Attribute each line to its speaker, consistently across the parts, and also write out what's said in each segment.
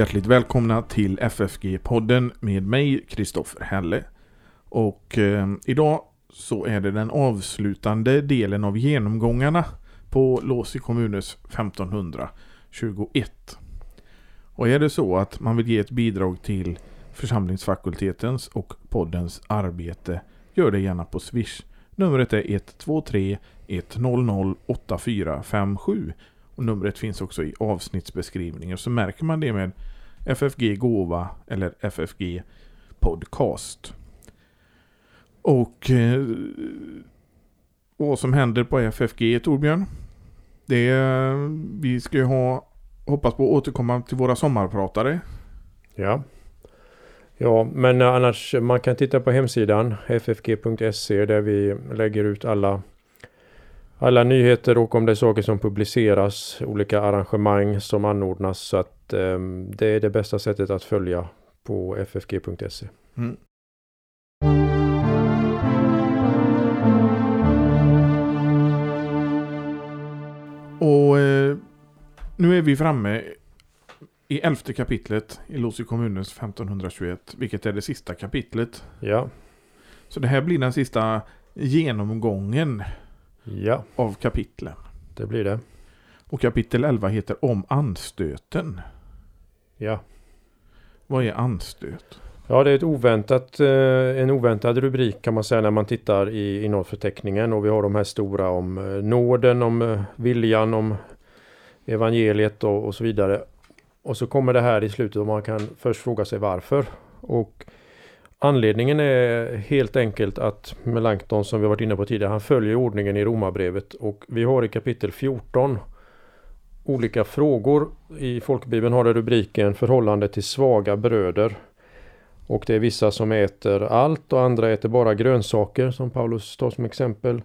Speaker 1: Hjärtligt välkomna till FFG-podden med mig, Kristoffer Helle. Och eh, idag så är det den avslutande delen av genomgångarna på Låsi kommunes 1521. Och är det så att man vill ge ett bidrag till församlingsfakultetens och poddens arbete, gör det gärna på Swish. Numret är 123 100 8457 och numret finns också i avsnittsbeskrivningen. Så märker man det med FFG Gåva eller FFG Podcast. Och eh, vad som händer på FFG Torbjörn. Det är, vi ska ju ha, hoppas på att återkomma till våra sommarpratare.
Speaker 2: Ja. Ja, men eh, annars man kan titta på hemsidan ffg.se där vi lägger ut alla alla nyheter och om det är saker som publiceras, olika arrangemang som anordnas. Så att det är det bästa sättet att följa på ffg.se. Mm.
Speaker 1: Och eh, nu är vi framme i elfte kapitlet i Losy kommunens 1521, vilket är det sista kapitlet.
Speaker 2: Ja.
Speaker 1: Så det här blir den sista genomgången
Speaker 2: ja.
Speaker 1: av kapitlen.
Speaker 2: Det blir det.
Speaker 1: Och kapitel 11 heter Om anstöten.
Speaker 2: Ja.
Speaker 1: Vad är anstöt?
Speaker 2: Ja, det är ett oväntat, eh, en oväntad rubrik kan man säga när man tittar i innehållsförteckningen. Och vi har de här stora om eh, nåden, om eh, viljan, om evangeliet och, och så vidare. Och så kommer det här i slutet och man kan först fråga sig varför. Och Anledningen är helt enkelt att Melanchthon som vi varit inne på tidigare, han följer ordningen i Romarbrevet och vi har i kapitel 14 olika frågor. I folkbibeln har det rubriken förhållande till svaga bröder. Och det är vissa som äter allt och andra äter bara grönsaker som Paulus tar som exempel.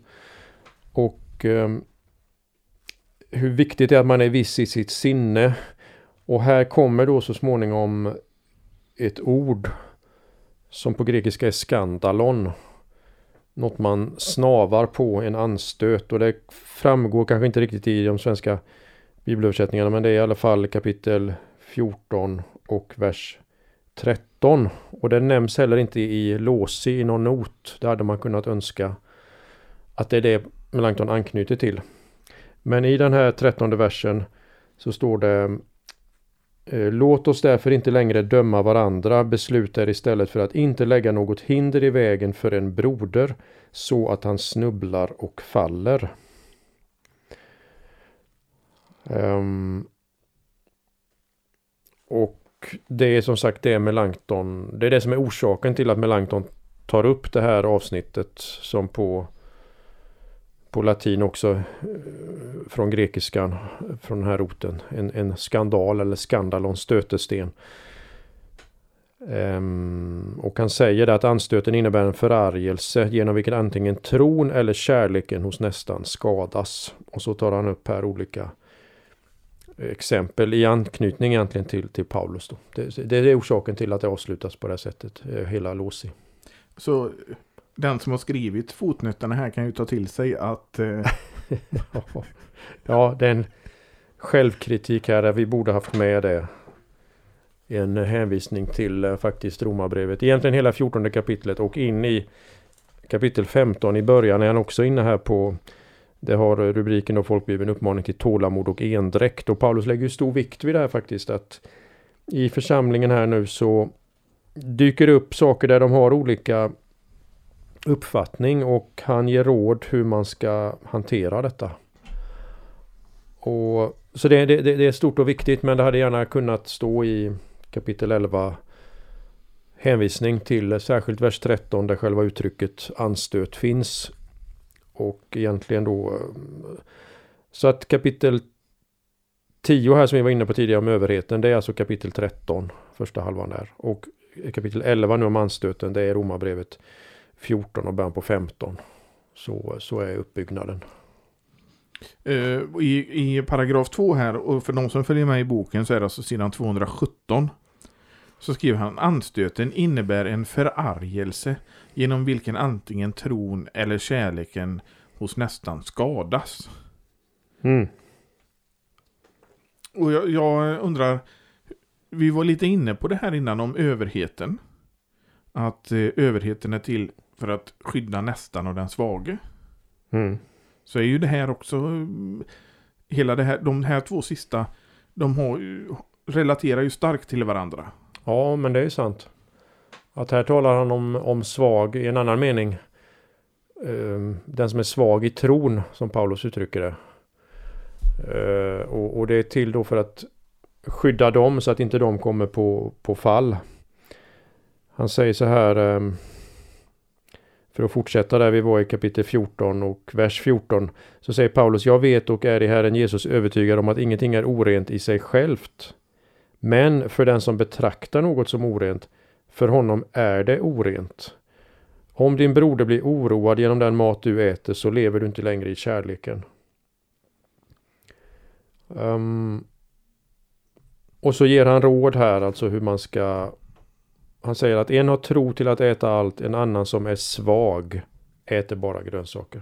Speaker 2: Och eh, hur viktigt det är att man är viss i sitt sinne. Och här kommer då så småningom ett ord som på grekiska är skandalon. Något man snavar på, en anstöt. Och det framgår kanske inte riktigt i de svenska bibelöversättningarna men det är i alla fall kapitel 14 och vers 13. Och det nämns heller inte i Låsi i någon not. Det hade man kunnat önska att det är det Melanchthon anknyter till. Men i den här trettonde versen så står det eh, låt oss därför inte längre döma varandra, besluta er istället för att inte lägga något hinder i vägen för en broder så att han snubblar och faller. Um, och det är som sagt det Melanchthon, det är det som är orsaken till att Melanchthon tar upp det här avsnittet som på på latin också eh, från grekiskan, från den här roten. En, en skandal eller skandalon, stötesten. Um, och han säger att anstöten innebär en förargelse genom vilken antingen tron eller kärleken hos nästan skadas. Och så tar han upp här olika exempel i anknytning egentligen till, till Paulus. Då. Det, det är orsaken till att det avslutas på det här sättet, eh, hela Losi.
Speaker 1: Så den som har skrivit fotnötterna här kan ju ta till sig att... Eh...
Speaker 2: ja, det är en självkritik här. Vi borde haft med det. En hänvisning till eh, faktiskt Romarbrevet. Egentligen hela 14 kapitlet och in i kapitel 15 i början är han också inne här på det har rubriken och folkbibeln uppmaning till tålamod och endräkt. Och Paulus lägger ju stor vikt vid det här faktiskt. att I församlingen här nu så dyker det upp saker där de har olika uppfattning och han ger råd hur man ska hantera detta. Och, så det, det, det är stort och viktigt men det hade gärna kunnat stå i kapitel 11 hänvisning till särskilt vers 13 där själva uttrycket anstöt finns. Och egentligen då så att kapitel 10 här som vi var inne på tidigare om överheten det är alltså kapitel 13 första halvan där. Och kapitel 11 nu om anstöten det är romarbrevet 14 och början på 15. Så, så är uppbyggnaden.
Speaker 1: Uh, i, I paragraf 2 här, och för de som följer med i boken så är det alltså sidan 217. Så skriver han anstöten innebär en förargelse genom vilken antingen tron eller kärleken hos nästan skadas.
Speaker 2: Mm.
Speaker 1: Och jag, jag undrar, vi var lite inne på det här innan om överheten. Att eh, överheten är till för att skydda nästan och den svage.
Speaker 2: Mm.
Speaker 1: Så är ju det här också, hela det här, de här två sista, de har, relaterar ju starkt till varandra.
Speaker 2: Ja, men det är ju sant. Att här talar han om, om svag i en annan mening. Ehm, den som är svag i tron, som Paulus uttrycker det. Eh, och, och det är till då för att skydda dem så att inte de kommer på, på fall. Han säger så här. Ehm, för att fortsätta där vi var i kapitel 14 och vers 14. Så säger Paulus, jag vet och är i Herren Jesus övertygad om att ingenting är orent i sig självt. Men för den som betraktar något som orent, för honom är det orent. Om din broder blir oroad genom den mat du äter så lever du inte längre i kärleken. Um, och så ger han råd här, alltså hur man ska... Han säger att en har tro till att äta allt, en annan som är svag äter bara grönsaker.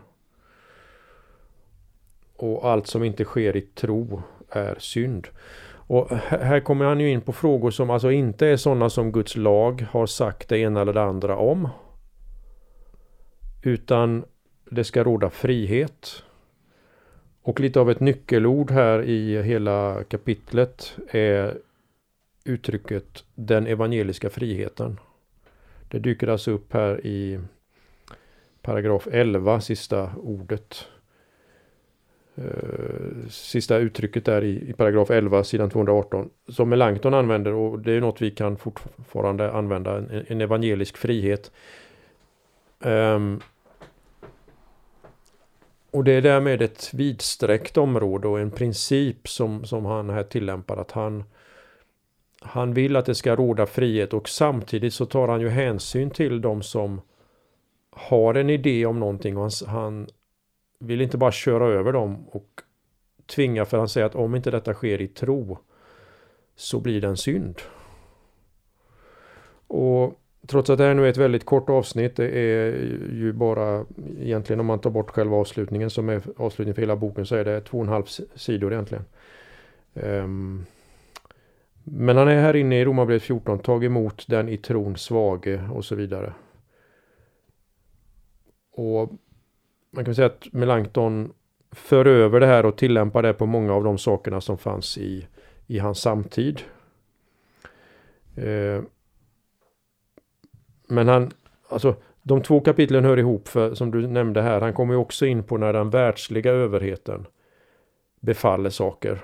Speaker 2: Och allt som inte sker i tro är synd. Och här här kommer han ju in på frågor som alltså inte är sådana som Guds lag har sagt det ena eller det andra om. Utan det ska råda frihet. Och lite av ett nyckelord här i hela kapitlet är uttrycket den evangeliska friheten. Det dyker alltså upp här i paragraf 11, sista ordet. Eh, sista uttrycket där i, i paragraf 11, sidan 218, som Melanchthon använder och det är något vi kan fortfarande använda, en, en evangelisk frihet. Um, och det är därmed ett vidsträckt område och en princip som, som han här tillämpar att han han vill att det ska råda frihet och samtidigt så tar han ju hänsyn till de som har en idé om någonting och han, han vill inte bara köra över dem och tvinga för han säger att om inte detta sker i tro så blir det en synd. Och trots att det här nu är ett väldigt kort avsnitt, det är ju bara egentligen om man tar bort själva avslutningen som är avslutningen för hela boken så är det två och en halv sidor egentligen. Um, men han är här inne i Romarbrevet 14, tag emot den i tron svage och så vidare. Och man kan säga att Melanchthon för över det här och tillämpar det på många av de sakerna som fanns i, i hans samtid. Eh, men han, alltså de två kapitlen hör ihop för som du nämnde här, han kommer ju också in på när den världsliga överheten befaller saker.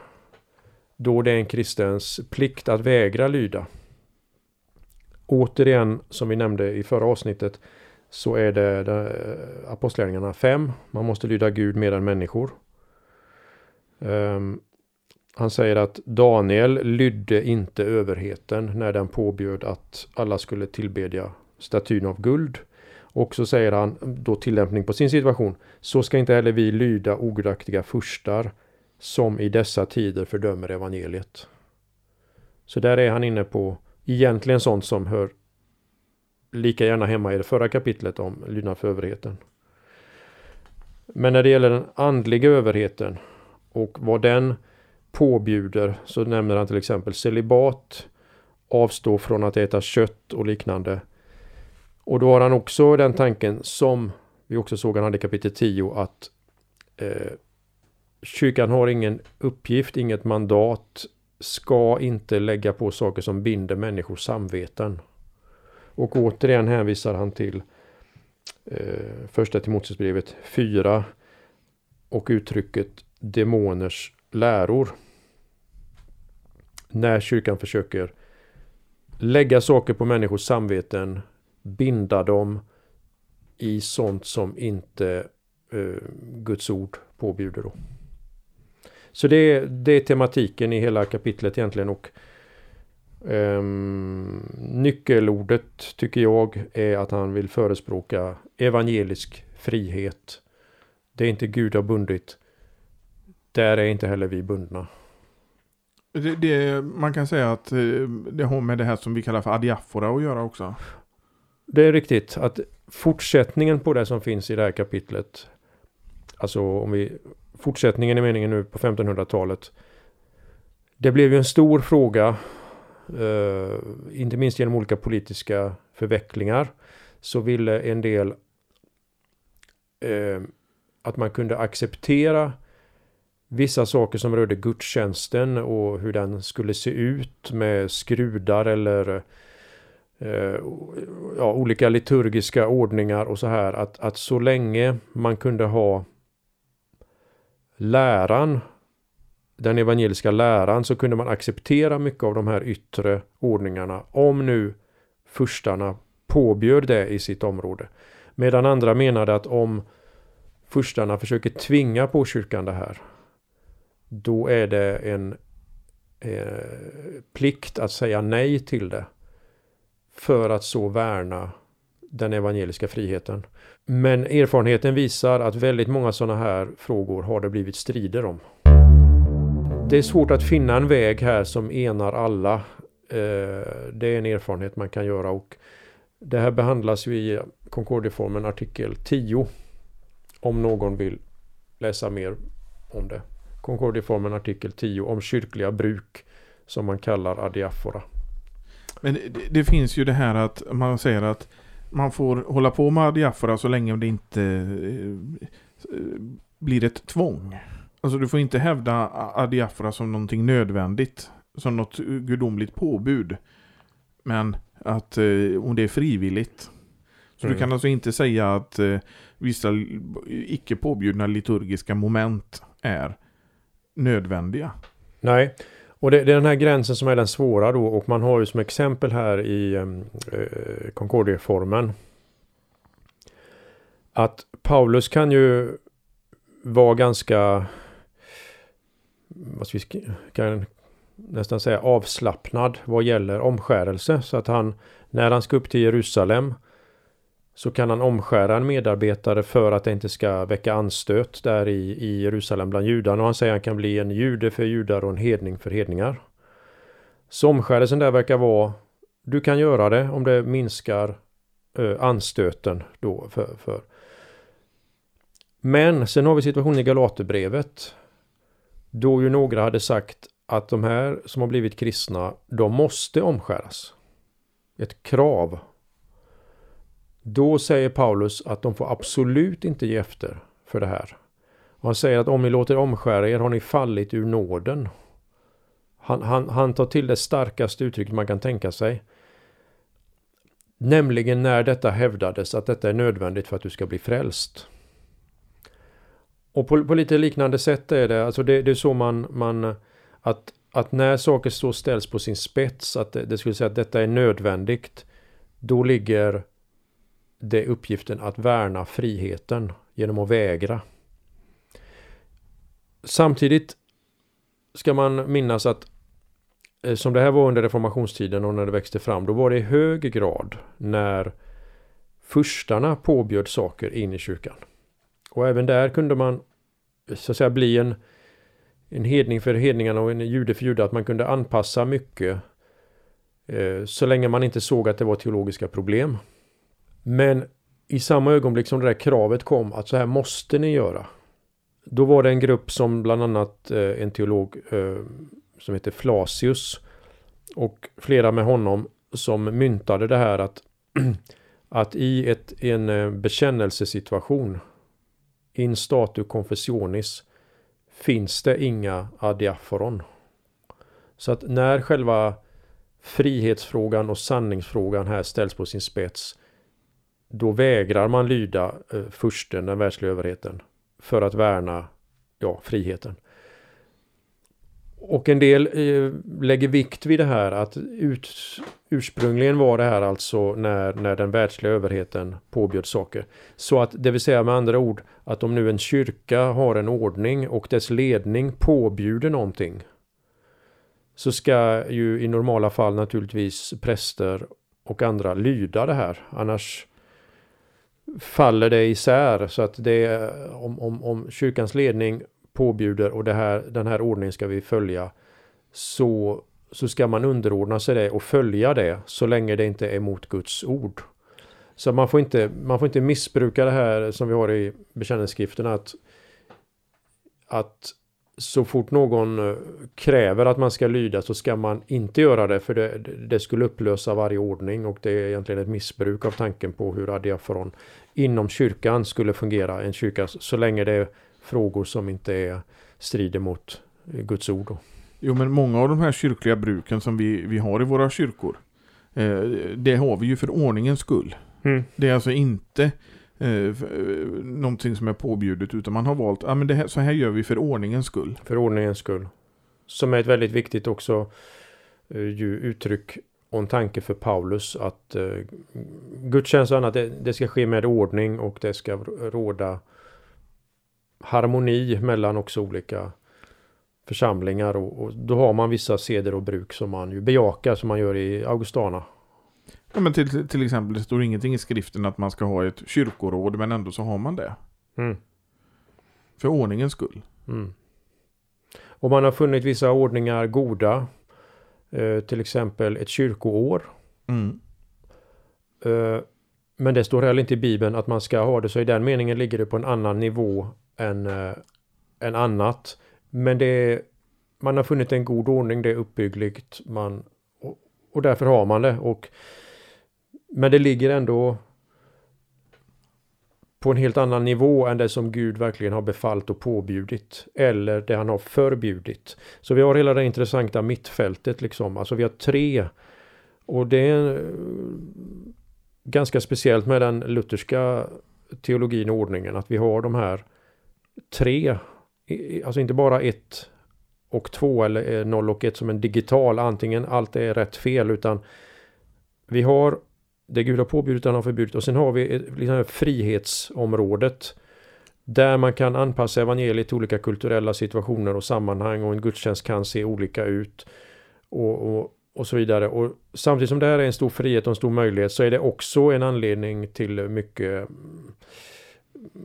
Speaker 2: Då det är en kristens plikt att vägra lyda. Återigen, som vi nämnde i förra avsnittet, så är det, det eh, Apostlagärningarna 5. Man måste lyda Gud mer än människor. Um, han säger att Daniel lydde inte överheten när den påbjöd att alla skulle tillbedja statyn av guld. Och så säger han då tillämpning på sin situation. Så ska inte heller vi lyda ogudaktiga furstar som i dessa tider fördömer evangeliet. Så där är han inne på egentligen sånt som hör lika gärna hemma i det förra kapitlet om lydnad för överheten. Men när det gäller den andliga överheten och vad den påbjuder så nämner han till exempel celibat, avstå från att äta kött och liknande. Och då har han också den tanken som vi också såg han hade i kapitel 10 att eh, kyrkan har ingen uppgift, inget mandat, ska inte lägga på saker som binder människors samveten. Och återigen hänvisar han till eh, första Timoteusbrevet 4 och uttrycket demoners läror. När kyrkan försöker lägga saker på människors samveten, binda dem i sånt som inte eh, Guds ord påbjuder. Då. Så det, det är tematiken i hela kapitlet egentligen och Um, nyckelordet tycker jag är att han vill förespråka evangelisk frihet. Det är inte Gud har bundit. Där är inte heller vi bundna.
Speaker 1: Det, det, man kan säga att eh, det har med det här som vi kallar för adiafora att göra också.
Speaker 2: Det är riktigt att fortsättningen på det som finns i det här kapitlet. Alltså om vi fortsättningen i meningen nu på 1500-talet. Det blev ju en stor fråga Eh, inte minst genom olika politiska förvecklingar, så ville en del eh, att man kunde acceptera vissa saker som rörde gudstjänsten och hur den skulle se ut med skrudar eller eh, ja, olika liturgiska ordningar och så här. Att, att så länge man kunde ha läran, den evangeliska läran, så kunde man acceptera mycket av de här yttre ordningarna. Om nu furstarna påbjöd det i sitt område. Medan andra menade att om furstarna försöker tvinga på kyrkan det här, då är det en eh, plikt att säga nej till det. För att så värna den evangeliska friheten. Men erfarenheten visar att väldigt många sådana här frågor har det blivit strider om. Det är svårt att finna en väg här som enar alla. Eh, det är en erfarenhet man kan göra och det här behandlas ju i Concordieformen artikel 10 om någon vill läsa mer om det. Concordieformen artikel 10 om kyrkliga bruk som man kallar adiafora.
Speaker 1: Men det, det, finns ju det här att man säger att man får hålla på med adiafora så länge det inte eh, eh, blir ett tvång. Alltså du får inte hävda adiafora som någonting nödvändigt. Som något gudomligt påbud. Men att eh, om det är frivilligt. Så mm. du kan alltså inte säga att eh, vissa icke påbjudna liturgiska moment är nödvändiga.
Speaker 2: Nej, och det, det, är den här gränsen som är den svåra då och man har ju som exempel här i ehm, eh, Concordieformen att Paulus kan ju vara ganska vad ska vi kan nästan säga avslappnad vad gäller omskärelse så att han när han ska upp till Jerusalem så kan han omskära en medarbetare för att det inte ska väcka anstöt där i, i Jerusalem bland judarna. Och han säger att han kan bli en jude för judar och en hedning för hedningar. Så omskärelsen där verkar vara, du kan göra det om det minskar ö, anstöten då för, för. Men sen har vi situationen i Galaterbrevet. Då ju några hade sagt att de här som har blivit kristna, de måste omskäras. Ett krav då säger Paulus att de får absolut inte ge efter för det här. Och han säger att om ni låter omskära er har ni fallit ur nåden. Han, han, han tar till det starkaste uttrycket man kan tänka sig. Nämligen när detta hävdades att detta är nödvändigt för att du ska bli frälst. Och på, på lite liknande sätt är det, alltså det, det är så man, man att, att när saker så ställs på sin spets, att det, det skulle säga att detta är nödvändigt, då ligger det uppgiften att värna friheten genom att vägra. Samtidigt ska man minnas att eh, som det här var under reformationstiden och när det växte fram, då var det i hög grad när furstarna påbjöd saker in i kyrkan. Och även där kunde man så att säga bli en, en hedning för hedningarna och en jude för judar, att man kunde anpassa mycket eh, så länge man inte såg att det var teologiska problem. Men i samma ögonblick som det där kravet kom att så här måste ni göra. Då var det en grupp som bland annat eh, en teolog eh, som heter Flasius och flera med honom som myntade det här att, att i ett, en eh, bekännelsesituation in statu confessionis finns det inga adiaforon. Så att när själva frihetsfrågan och sanningsfrågan här ställs på sin spets då vägrar man lyda eh, fursten, den världsliga överheten, för att värna ja, friheten. Och en del eh, lägger vikt vid det här att ut, ursprungligen var det här alltså när, när den världsliga överheten påbjöd saker. Så att det vill säga med andra ord att om nu en kyrka har en ordning och dess ledning påbjuder någonting så ska ju i normala fall naturligtvis präster och andra lyda det här. Annars faller det isär. Så att det är, om, om, om kyrkans ledning påbjuder och det här, den här ordningen ska vi följa så, så ska man underordna sig det och följa det så länge det inte är mot Guds ord. Så man får inte, man får inte missbruka det här som vi har i bekännelseskrifterna att, att så fort någon eh, kräver att man ska lyda så ska man inte göra det för det, det skulle upplösa varje ordning och det är egentligen ett missbruk av tanken på hur adiafron inom kyrkan skulle fungera. En kyrka så länge det är frågor som inte är strider mot Guds ord. Då.
Speaker 1: Jo men många av de här kyrkliga bruken som vi, vi har i våra kyrkor eh, det har vi ju för ordningens skull.
Speaker 2: Mm.
Speaker 1: Det är alltså inte eh, någonting som är påbjudet utan man har valt, ja ah, men det här, så här gör vi för ordningens skull.
Speaker 2: För ordningens skull. Som är ett väldigt viktigt också eh, uttryck och en tanke för Paulus att eh, gudstjänst och annat det, det, ska ske med ordning och det ska råda harmoni mellan också olika församlingar och, och, då har man vissa seder och bruk som man ju bejakar som man gör i Augustana.
Speaker 1: Ja, men till, till exempel det står ingenting i skriften att man ska ha ett kyrkoråd men ändå så har man det.
Speaker 2: Mm.
Speaker 1: För ordningens skull.
Speaker 2: Mm. Och man har funnit vissa ordningar goda. Eh, till exempel ett kyrkoår.
Speaker 1: Mm.
Speaker 2: Eh, men det står heller inte i Bibeln att man ska ha det så i den meningen ligger det på en annan nivå än, eh, än annat. Men det är, man har funnit en god ordning, det är uppbyggligt man, och, och därför har man det. Och, men det ligger ändå på en helt annan nivå än det som Gud verkligen har befallt och påbjudit. Eller det han har förbjudit. Så vi har hela det intressanta mittfältet liksom. Alltså vi har tre. Och det är eh, ganska speciellt med den lutherska teologin och ordningen. Att vi har de här tre alltså inte bara ett och två eller eh, noll och ett som en digital, antingen allt är rätt fel, utan vi har det Gud har påbjudit, han har förbjudit och sen har vi eh, liksom frihetsområdet där man kan anpassa evangeliet till olika kulturella situationer och sammanhang och en gudstjänst kan se olika ut och, och, och så vidare. Och samtidigt som det här är en stor frihet och en stor möjlighet så är det också en anledning till mycket mm,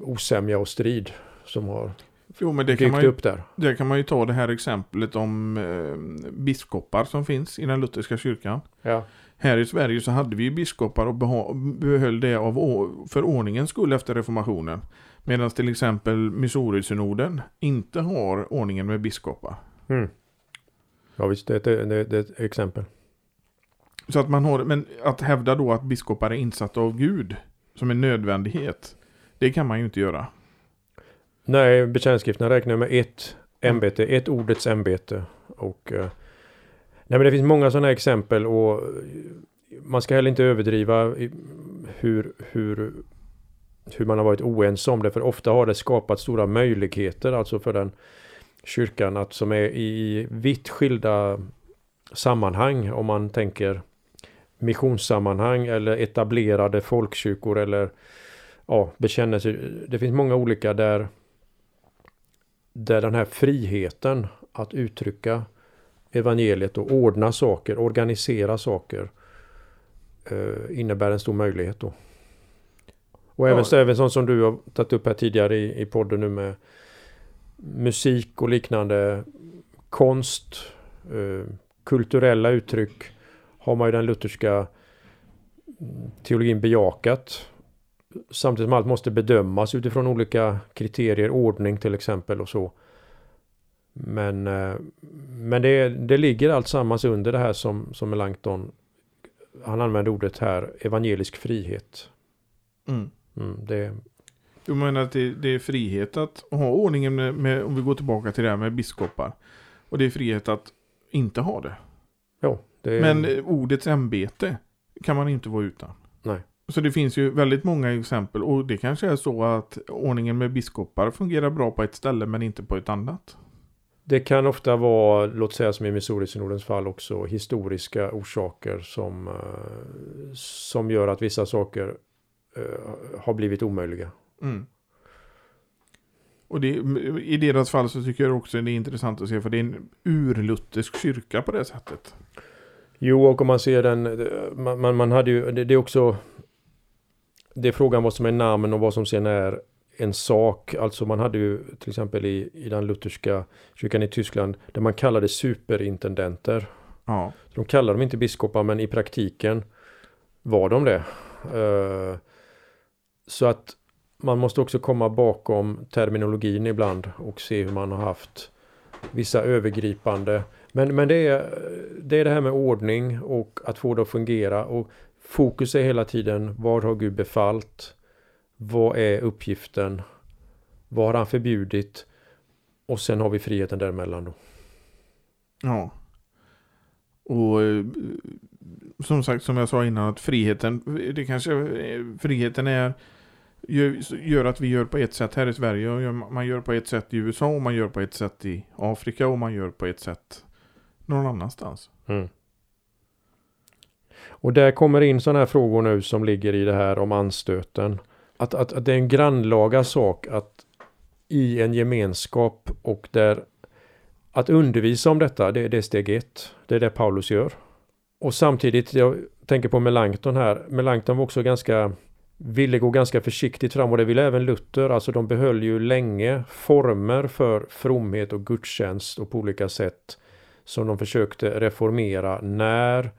Speaker 2: osämja och strid som har
Speaker 1: Jo, men det kan, man ju, upp där. det kan man ju ta det här exemplet om eh, biskopar som finns i den lutherska kyrkan.
Speaker 2: Ja.
Speaker 1: Här i Sverige så hade vi ju biskopar och behöll det av för ordningens skull efter reformationen. Medan till exempel Missouri-synoden inte har ordningen med biskopar.
Speaker 2: Mm. Ja visst, det är, det, det är ett exempel.
Speaker 1: Så att man har, men att hävda då att biskopar är insatta av Gud som en nödvändighet. Det kan man ju inte göra.
Speaker 2: Nej, bekännelseskrifterna räknar med ett ämbete, ett ordets ämbete. Och, eh, nej, men det finns många sådana exempel och eh, man ska heller inte överdriva hur, hur, hur man har varit oense om det. För ofta har det skapat stora möjligheter alltså för den kyrkan att som är i vitt skilda sammanhang om man tänker missionssammanhang eller etablerade folkkyrkor eller ja, bekännelse. Det finns många olika där där den här friheten att uttrycka evangeliet och ordna saker, organisera saker eh, innebär en stor möjlighet då. Och även, ja. även sånt som du har tagit upp här tidigare i, i podden nu med musik och liknande konst, eh, kulturella uttryck har man ju den lutherska teologin bejakat samtidigt som allt måste bedömas utifrån olika kriterier, ordning till exempel och så. Men, eh, men det, det ligger allt sammans under det här som, som Melanchthon, han använder ordet här, evangelisk frihet.
Speaker 1: Mm.
Speaker 2: Mm, det,
Speaker 1: du menar att det, det, är frihet att ha ordningen med, med, om vi går tillbaka till det här med biskopar. Och det är frihet att inte ha det.
Speaker 2: Ja, det
Speaker 1: är... Men ordets ämbete kan man inte vara utan. Så det finns ju väldigt många exempel och det kanske är så att ordningen med biskopar fungerar bra på ett ställe men inte på ett annat.
Speaker 2: Det kan ofta vara, låt säga som i Missouri-synodens fall också, historiska orsaker som, uh, som gör att vissa saker uh, har blivit omöjliga.
Speaker 1: Mm. Och det, i deras fall så tycker jag också det är intressant att se för det är en urluthersk kyrka på det sättet.
Speaker 2: Jo, och om man ser den, man, man hade ju, det, det är också det är frågan vad som är namn och vad som sen är en sak. Alltså man hade ju till exempel i, i den lutherska kyrkan i Tyskland där man kallade superintendenter.
Speaker 1: Ja.
Speaker 2: De kallade dem inte biskopar men i praktiken var de det. Uh, så att man måste också komma bakom terminologin ibland och se hur man har haft vissa övergripande. Men, men det, är, det är det här med ordning och att få det att fungera. Och fokus är hela tiden vad har Gud befallt? Vad är uppgiften? Vad har han förbjudit? Och sen har vi friheten däremellan då.
Speaker 1: Ja. Och eh, som sagt, som jag sa innan, att friheten, det kanske, eh, friheten är, gör, gör att vi gör på ett sätt här i Sverige, och man gör på ett sätt i USA, och man gör på ett sätt i Afrika, och man gör på ett sätt någon annanstans. Mm.
Speaker 2: Och där kommer in sådana här frågor nu som ligger i det här om anstöten. Att, att, att det är en grannlaga sak att i en gemenskap och där att undervisa om detta, det, det är steg ett. Det är det Paulus gör. Och samtidigt, jag tänker på Melanchthon här. Melanchthon var också ganska ville gå ganska försiktigt fram och det ville även Luther. Alltså de behöll ju länge former för fromhet och gudstjänst och på olika sätt som de försökte reformera när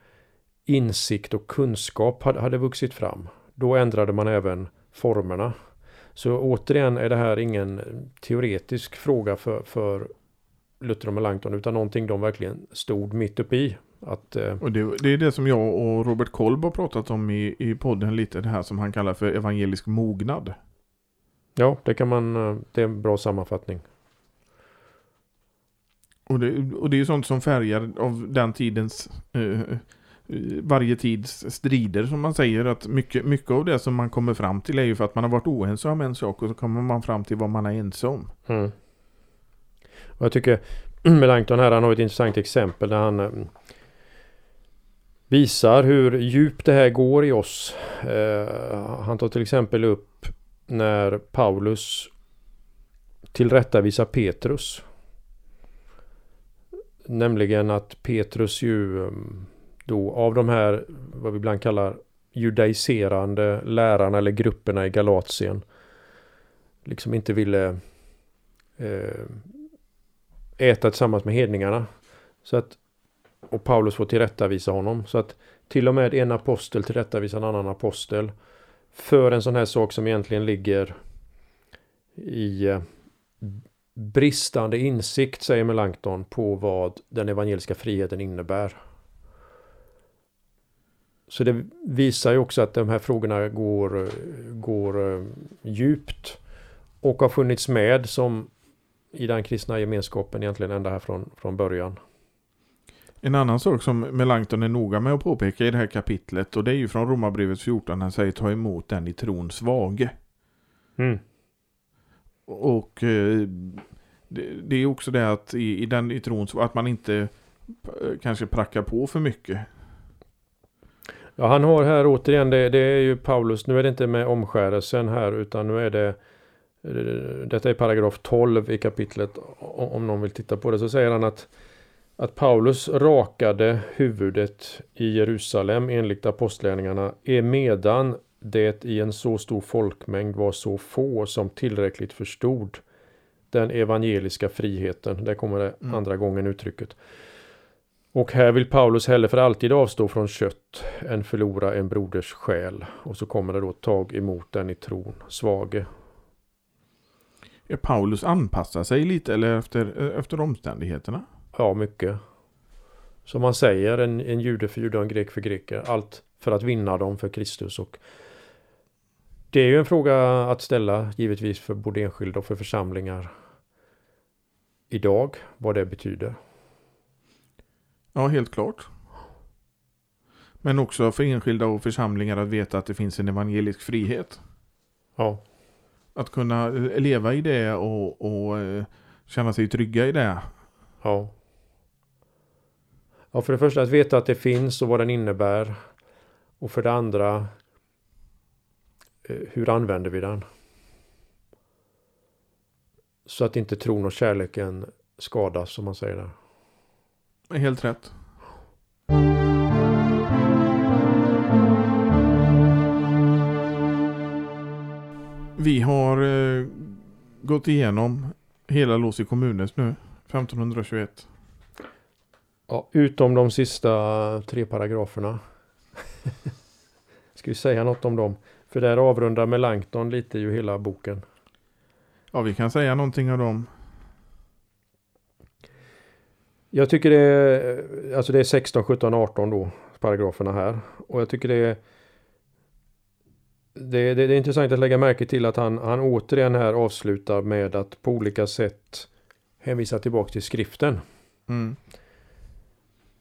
Speaker 2: insikt och kunskap hade, vuxit fram. Då ändrade man även formerna. Så återigen är det här ingen teoretisk fråga för, för Luther och Melanchthon utan någonting de verkligen stod mitt uppe i. Att,
Speaker 1: eh... och det, det, är det som jag och Robert Kolb har pratat om i, i podden lite, det här som han kallar för evangelisk mognad.
Speaker 2: Ja, det kan man, eh, det är en bra sammanfattning.
Speaker 1: Och det, och det är sånt som färgar av den tidens eh, varje tids strider som man säger att mycket, mycket av det som man kommer fram till är ju för att man har varit oense om en sak och så kommer man fram till vad man är ense om. Mm.
Speaker 2: Och jag tycker Melanchthon här han har ett intressant exempel där han eh, visar hur djupt det här går i oss. Eh, han tar till exempel upp när Paulus tillrättavisar Petrus. Nämligen att Petrus ju mm, då av de här vad vi ibland kallar judaiserande lärarna eller grupperna i Galatien liksom inte ville eh, äta tillsammans med hedningarna. Så att, och Paulus får tillrättavisa honom. Så att till och med en apostel tillrättavisar en annan apostel. För en sån här sak som egentligen ligger i eh, bristande insikt, säger Melanchthon, på vad den evangeliska friheten innebär. Så det visar ju också att de här frågorna går, går eh, djupt och har funnits med som i den kristna gemenskapen egentligen ända här från, från början.
Speaker 1: En annan sak som Melanchthon är noga med att påpeka i det här kapitlet och det är ju från Romarbrevet 14 han säger ta emot den i tron svage. Mm. Och eh, det, är också det att i, den i tron att man inte eh, kanske prackar på för mycket.
Speaker 2: Ja, han har här återigen, det, det är ju Paulus, nu är det inte med omskärelsen här utan nu är det detta är paragraf 12 i kapitlet om någon vill titta på det så säger han att att Paulus rakade huvudet i Jerusalem enligt apostlärningarna är medan det i en så stor folkmängd var så få som tillräckligt förstod den evangeliska friheten. Där kommer det mm. andra gången uttrycket. Och här vill Paulus heller för alltid avstå från kött än förlora en broders själ. Och så kommer det då tag emot den i tron, svage.
Speaker 1: Är Paulus anpassar sig lite eller efter, efter omständigheterna?
Speaker 2: Ja, mycket. Som man säger, en, en jude för judar, en grek för greker. Allt för att vinna dem för Kristus. Och det är ju en fråga att ställa givetvis för både enskilda och för församlingar idag, vad det betyder.
Speaker 1: Ja, helt klart. Men också för enskilda och församlingar att veta att det finns en evangelisk frihet.
Speaker 2: Ja.
Speaker 1: Att kunna leva i det och, och eh, känna sig trygga i det.
Speaker 2: Ja. Ja, för det första att veta att det finns och vad den innebär. Och för det andra, eh, hur använder vi den? Så att inte tron och kärleken skadas, som man säger där.
Speaker 1: Helt rätt. Vi har eh, gått igenom hela Låsi kommunes nu, 1521.
Speaker 2: Ja, utom de sista tre paragraferna. Ska vi säga något om dem? För där avrundar Melanchthon lite ju hela boken.
Speaker 1: Ja, vi kan säga någonting av dem.
Speaker 2: Jag tycker det är, alltså det är 16, 17, 18 då, paragraferna här. Och jag tycker det är det, det, det, är intressant att lägga märke till att han, han återigen här avslutar med att på olika sätt hänvisa tillbaka till skriften.
Speaker 1: Mm.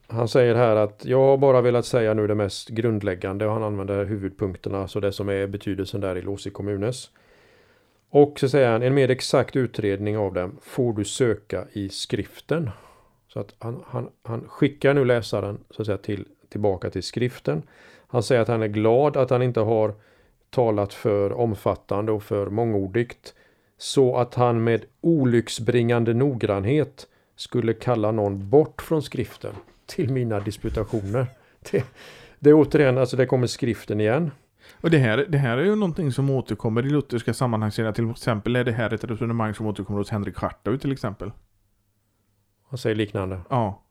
Speaker 2: Han säger här att jag har bara velat säga nu det mest grundläggande och han använder huvudpunkterna, så det som är betydelsen där i Låsi kommunes. Och så säger han en mer exakt utredning av dem får du söka i skriften. Så att han, han, han skickar nu läsaren så att säga, till, tillbaka till skriften. Han säger att han är glad att han inte har talat för omfattande och för mångordigt så att han med olycksbringande noggrannhet skulle kalla någon bort från skriften till mina disputationer. Det, det är återigen, alltså det kommer skriften igen.
Speaker 1: Och det här, det här är ju någonting som återkommer i lutherska sammanhang. Till exempel är det här ett resonemang som återkommer hos Henrik Schartau till exempel.
Speaker 2: Han säger liknande.
Speaker 1: Ja.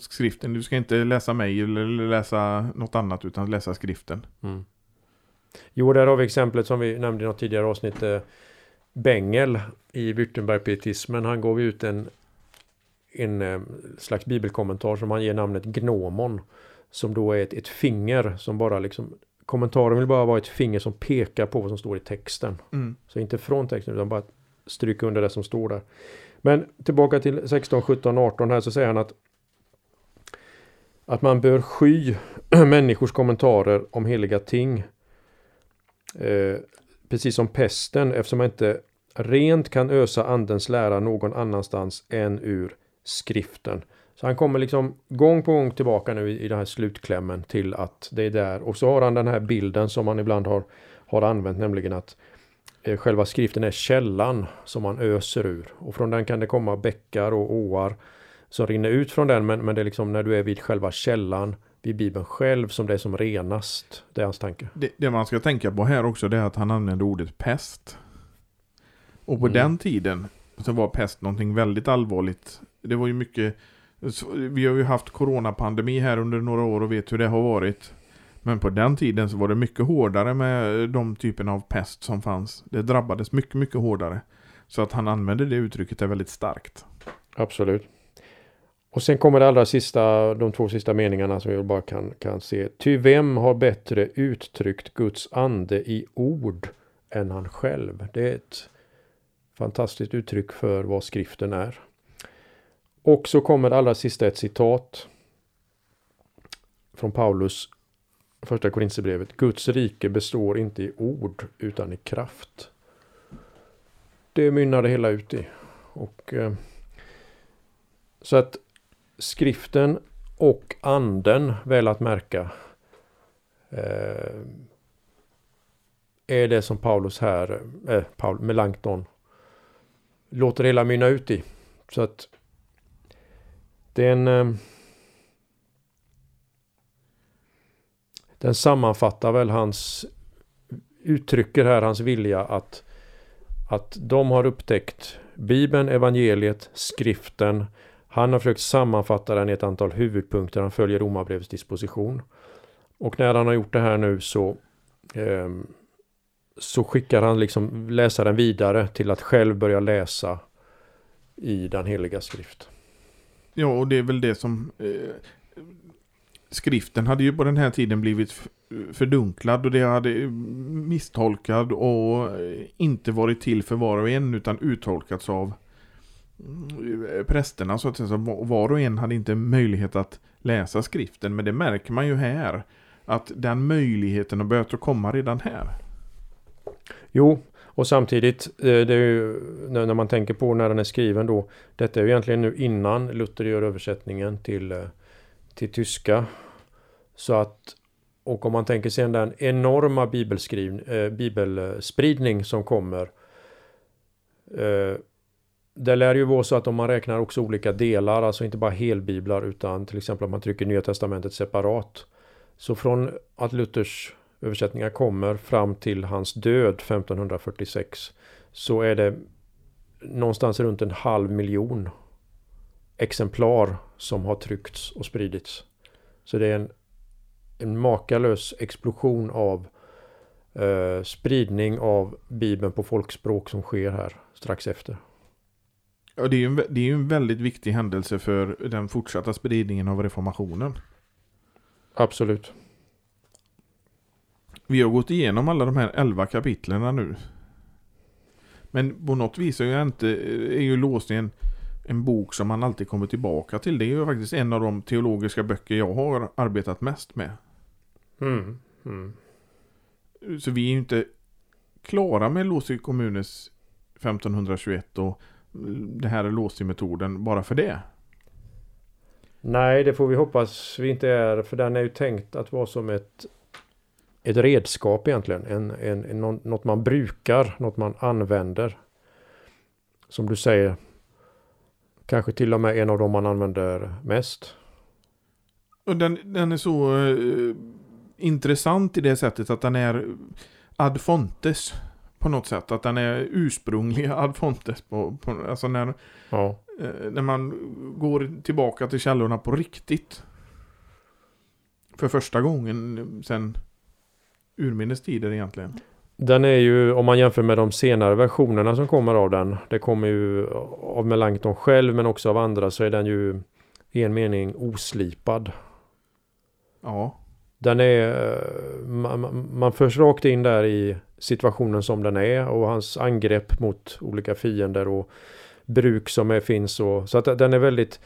Speaker 1: Skriften, du ska inte läsa mig eller läsa något annat utan läsa skriften.
Speaker 2: Mm. Jo, där har vi exemplet som vi nämnde i något tidigare avsnitt. Eh, Bengel i Württemberg-pietismen. Han gav ut en, en eh, slags bibelkommentar som han ger namnet Gnomon. Som då är ett, ett finger som bara liksom Kommentaren vill bara vara ett finger som pekar på vad som står i texten.
Speaker 1: Mm.
Speaker 2: Så inte från texten utan bara stryka under det som står där. Men tillbaka till 16, 17, 18 här så säger han att att man bör sky människors kommentarer om heliga ting Eh, precis som pesten eftersom man inte rent kan ösa andens lära någon annanstans än ur skriften. Så han kommer liksom gång på gång tillbaka nu i, i den här slutklämmen till att det är där. Och så har han den här bilden som man ibland har, har använt, nämligen att eh, själva skriften är källan som man öser ur. Och från den kan det komma bäckar och åar som rinner ut från den. Men, men det är liksom när du är vid själva källan vid Bibeln själv som det är som renast. Det är hans tanke.
Speaker 1: Det, det man ska tänka på här också det är att han använder ordet pest. Och på
Speaker 2: Mm.
Speaker 1: den tiden så var pest någonting väldigt allvarligt. Det var ju mycket vi har ju haft coronapandemi här under några år och vet hur det har varit. Men på den tiden så var det mycket hårdare med eh, de typerna av pest som fanns. Det drabbades mycket, mycket hårdare. Så att han använde det uttrycket är väldigt starkt.
Speaker 2: Absolut. Och sen kommer det allra sista, de två sista meningarna som vi bara kan, kan se. Ty vem har bättre uttryckt Guds ande i ord än han själv? Det är ett fantastiskt uttryck för vad skriften är. Och så kommer det allra sista ett citat från Paulus första Korinthierbrevet. Guds rike består inte i ord utan i kraft. Det mynnar det hela ut i. Och eh, så att skriften och anden, väl att märka, eh, är det som Paulus här, eh, Paul, Melanchthon, låter hela mynna ut i. Så att den, eh, den sammanfattar väl hans, uttrycker här hans vilja att, att de har upptäckt Bibeln, evangeliet, skriften, han har försökt sammanfatta den i ett antal huvudpunkter. Han följer Romarbrevets disposition. Och när han har gjort det här nu så eh, så skickar han liksom läsaren vidare till att själv börja läsa i den heliga skrift.
Speaker 1: Ja, och det är väl det som... Eh, skriften hade ju på den här tiden blivit fördunklad och det hade eh, misstolkad och eh, inte varit till för var och en utan uttolkats av mm, eh, prästerna så att säga. Var och en hade inte möjlighet att läsa skriften. Men det märker man ju här. Att den möjligheten har börjat att komma redan här.
Speaker 2: Jo, och samtidigt, det är ju, när man tänker på när den är skriven då. Detta är ju egentligen nu innan Luther gör översättningen till, till tyska. Så att, och om man tänker sig den enorma eh, bibelspridning som kommer. Eh, det lär ju vara så att om man räknar också olika delar, alltså inte bara helbiblar utan till exempel om man trycker Nya Testamentet separat. Så från att Luthers översättningar kommer fram till hans död 1546 så är det någonstans runt en halv miljon exemplar som har tryckts och spridits. Så det är en, en makalös explosion av eh, spridning av Bibeln på folkspråk som sker här strax efter.
Speaker 1: Ja, det är ju en, det är en väldigt viktig händelse för den fortsatta spridningen av reformationen.
Speaker 2: Absolut.
Speaker 1: Vi har gått igenom alla de här elva kapitlerna nu. Men på något vis är ju inte, är ju låsningen en bok som man alltid kommer tillbaka till. Det är ju faktiskt en av de teologiska böcker jag har arbetat mest med.
Speaker 2: Mm. Mm.
Speaker 1: Så vi är ju inte klara med Låsby kommunes 1521 och det här är Låsby-metoden bara för det.
Speaker 2: Nej, det får vi hoppas vi inte är. För den är ju tänkt att vara som ett, ett redskap egentligen. En, en, en, nå- något man brukar, något man använder. Som du säger. Kanske till och med en av dem man använder mest.
Speaker 1: Och den, den är så eh, intressant i det sättet att den är ad fontes på något sätt. Att den är ursprunglig ad fontes. På, på, alltså när,
Speaker 2: Ja,
Speaker 1: eh, när man går tillbaka till källorna på riktigt. För första gången sen urminnes tider egentligen.
Speaker 2: Den är ju, om man jämför med de senare versionerna som kommer av den. Det kommer ju av Melanchthon själv men också av andra så är den ju i en mening oslipad.
Speaker 1: Ja,
Speaker 2: Den är, eh, man, man- förs rakt in där i situationen som den är och hans angrepp mot olika fiender och bruk som är, finns och så att den är väldigt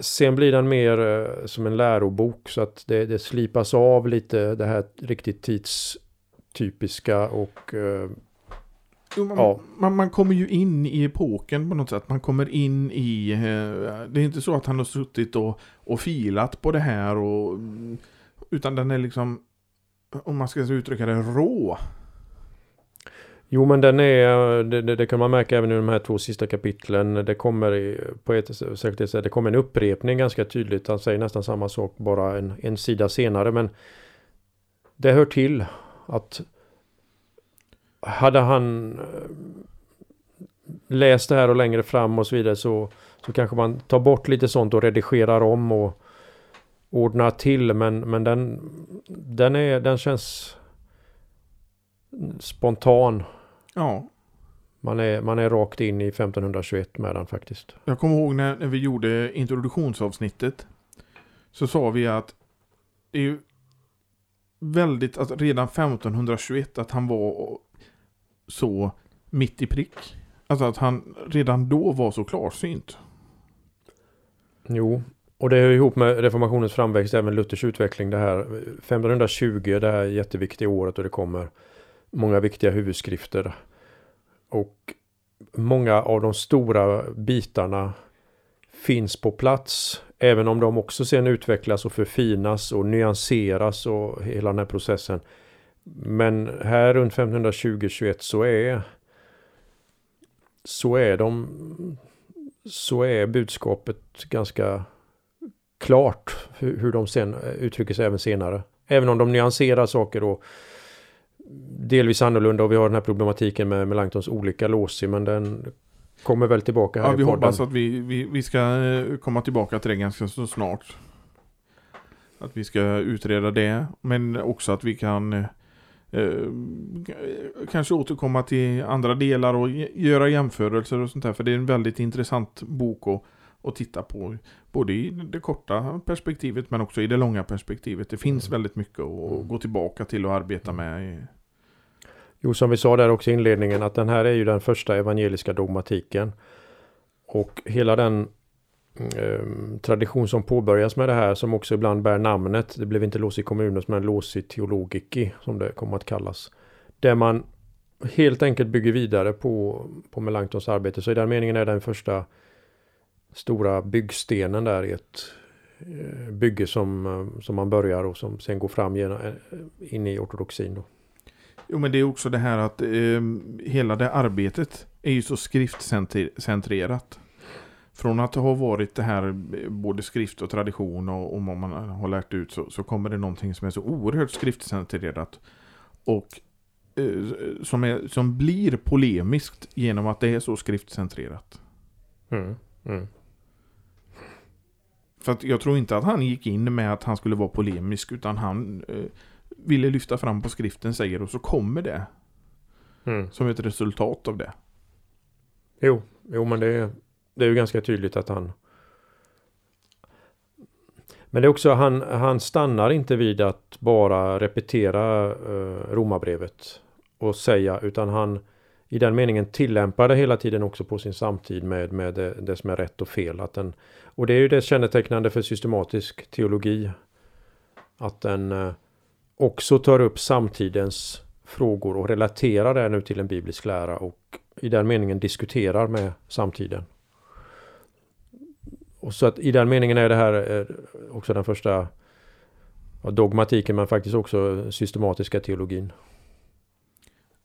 Speaker 2: Sen blir den mer eh, som en lärobok så att det, det slipas av lite det här riktigt tidstypiska och eh,
Speaker 1: Jo, man,
Speaker 2: Ja.
Speaker 1: man, man kommer ju in i epoken på något sätt. Man kommer in i... Eh, det är inte så att han har suttit och, och filat på det här och... Utan den är liksom... Om man ska uttrycka det rå.
Speaker 2: Jo men den är, det, det, det kan man märka även i de här två sista kapitlen. Det kommer i, på ett sätt, sätt, det kommer en upprepning ganska tydligt. Han säger nästan samma sak bara en, en sida senare. Men det hör till att hade han eh, läst det här och längre fram och så vidare så, så kanske man tar bort lite sånt och redigerar om och ordnar till. Men, men den, den, är, den känns spontan.
Speaker 1: Ja.
Speaker 2: Man är, man är rakt in i 1521 med den faktiskt.
Speaker 1: Jag kommer ihåg när, när vi gjorde introduktionsavsnittet. Så sa vi att det är ju väldigt, att redan 1521 att han var så mitt i prick. Alltså att han redan då var så klarsynt.
Speaker 2: Jo, och det hör ihop med reformationens framväxt, även Luthers utveckling. Det här 1520, det här jätteviktiga året och det kommer många viktiga huvudskrifter. Och många av de stora bitarna finns på plats. Även om de också sen utvecklas och förfinas och nyanseras och hela den här processen. Men här runt 1520-21 så är så är de så är budskapet ganska klart hur, hur de sen uttrycker sig även senare. Även om de nyanserar saker och delvis annorlunda och vi har den här problematiken med Melanchtons olika låsi men den kommer väl tillbaka här
Speaker 1: Ja, vi hoppas att vi, vi, vi ska eh, komma tillbaka till det ganska så snart. Att vi ska utreda det, men också att vi kan eh, eh, kanske återkomma till andra delar och göra jämförelser och sånt där. För det är en väldigt intressant bok att, att titta på. Både i det korta perspektivet men också i det långa perspektivet. Det finns
Speaker 2: Mm.
Speaker 1: väldigt mycket att gå tillbaka till och arbeta med. i-
Speaker 2: Jo, som vi sa där också i inledningen att den här är ju den första evangeliska dogmatiken. Och hela den eh, tradition som påbörjas med det här som också ibland bär namnet, det blev inte Losi Communes men Losi Theologiki som det kommer att kallas. Där man helt enkelt bygger vidare på, på Melanchtons arbete. Så i den meningen är den första stora byggstenen där i ett eh, bygge som, eh, som man börjar och som sen går fram genom, eh, in i ortodoxin. Då.
Speaker 1: Jo men det är också det här att eh, hela det arbetet är ju så skriftcentrerat. Från att ha varit det här både skrift och tradition och om man har lärt ut så, så kommer det någonting som är så oerhört skriftcentrerat. Och eh, som, är, som blir polemiskt genom att det är så skriftcentrerat.
Speaker 2: Mm. Mm.
Speaker 1: För att jag tror inte att han gick in med att han skulle vara polemisk utan han eh, ville lyfta fram vad skriften säger och så kommer det
Speaker 2: Mm.
Speaker 1: som ett resultat av det.
Speaker 2: Jo, jo, men det är, det är ju ganska tydligt att han men det är också han, han stannar inte vid att bara repetera eh, romabrevet och säga utan han i den meningen tillämpar det hela tiden också på sin samtid med, med det, det som är rätt och fel. Att den, och det är ju det kännetecknande för systematisk teologi. Att den eh, också tar upp samtidens frågor och relaterar det nu till en biblisk lära och i den meningen diskuterar med samtiden. Och så att i den meningen är det här eh, också den första dogmatiken men faktiskt också systematiska teologin.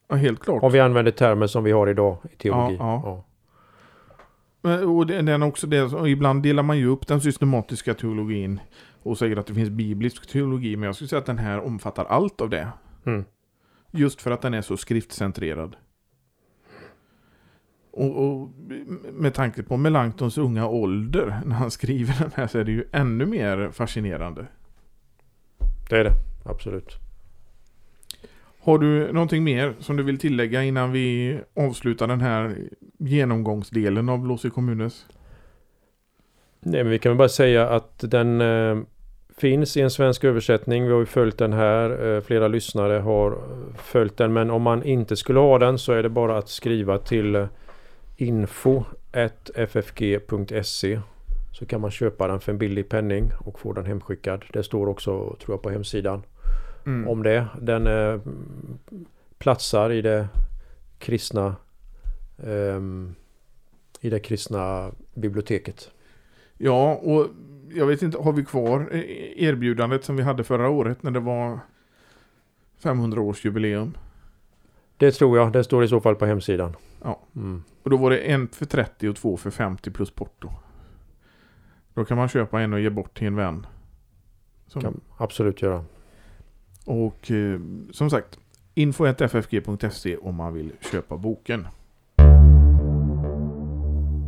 Speaker 1: Ja, helt klart.
Speaker 2: Om vi använder termer som vi har idag i teologi.
Speaker 1: Ja, ja. Men, och det, den också det, och ibland delar man ju upp den systematiska teologin och säger att det finns biblisk teologi. Men jag skulle säga att den här omfattar allt av det.
Speaker 2: Mm.
Speaker 1: Just för att den är så skriftcentrerad. Och, och med tanke på Melanktons unga ålder när han skriver den här så är det ju ännu mer fascinerande.
Speaker 2: Det är det, absolut.
Speaker 1: Har du någonting mer som du vill tillägga innan vi avslutar den här genomgångsdelen av Blåsö kommunes?
Speaker 2: Nej, men vi kan väl bara säga att den eh, finns i en svensk översättning. Vi har ju följt den här. Eh, flera lyssnare har följt den. Men om man inte skulle ha den så är det bara att skriva till eh, info.ffg.se så kan man köpa den för en billig penning och få den hemskickad. Det står också, tror jag, på hemsidan mm. om det. Den eh, platsar i det kristna eh, i det kristna biblioteket.
Speaker 1: Ja, och jag vet inte, har vi kvar erbjudandet som vi hade förra året när det var 500-årsjubileum?
Speaker 2: Det tror jag, det står i så fall på hemsidan.
Speaker 1: Ja, mm. och då var det en för 30 och två för 50 plus porto. Då kan man köpa en och ge bort till en vän.
Speaker 2: Som... Kan absolut göra.
Speaker 1: Och eh, som sagt, info.ffg.se om man vill köpa boken.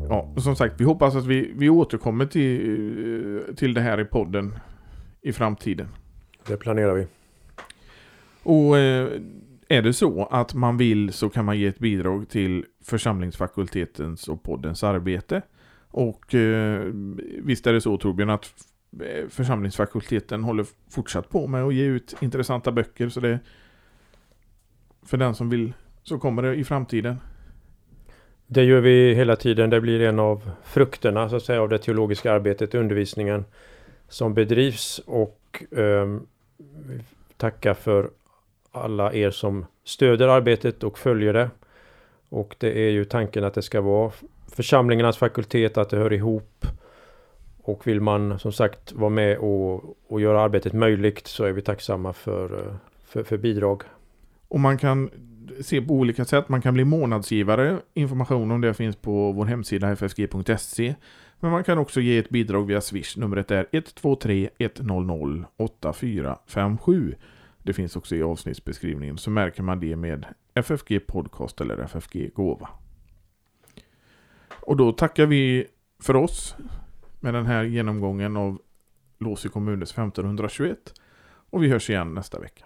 Speaker 1: Ja, som sagt, vi hoppas att vi, vi återkommer till, eh, till det här i podden i framtiden.
Speaker 2: Det planerar vi.
Speaker 1: Och eh, är det så att man vill så kan man ge ett bidrag till församlingsfakultetens och poddens arbete. Och eh, visst är det så Torbjörn att Eh, församlingsfakulteten håller fortsatt på med att ge ut intressanta böcker. Så det för den som vill så kommer det i framtiden.
Speaker 2: Det gör vi hela tiden. Det blir en av frukterna så att säga av det teologiska arbetet, undervisningen som bedrivs och eh, tacka för alla er som stöder arbetet och följer det. Och det är ju tanken att det ska vara församlingarnas fakultet, att det hör ihop och vill man som sagt vara med och, och göra arbetet möjligt så är vi tacksamma för, eh, för, för bidrag.
Speaker 1: Och man kan se på olika sätt. Man kan bli månadsgivare. Information om det finns på vår hemsida ffg.se. Men man kan också ge ett bidrag via Swish. Numret är 123 100 8457. Det finns också i avsnittsbeskrivningen. Så märker man det med FFG Podcast eller FFG Gåva. Och då tackar vi för oss med den här genomgången av Låsö kommunes 1521. Och vi hörs igen nästa vecka.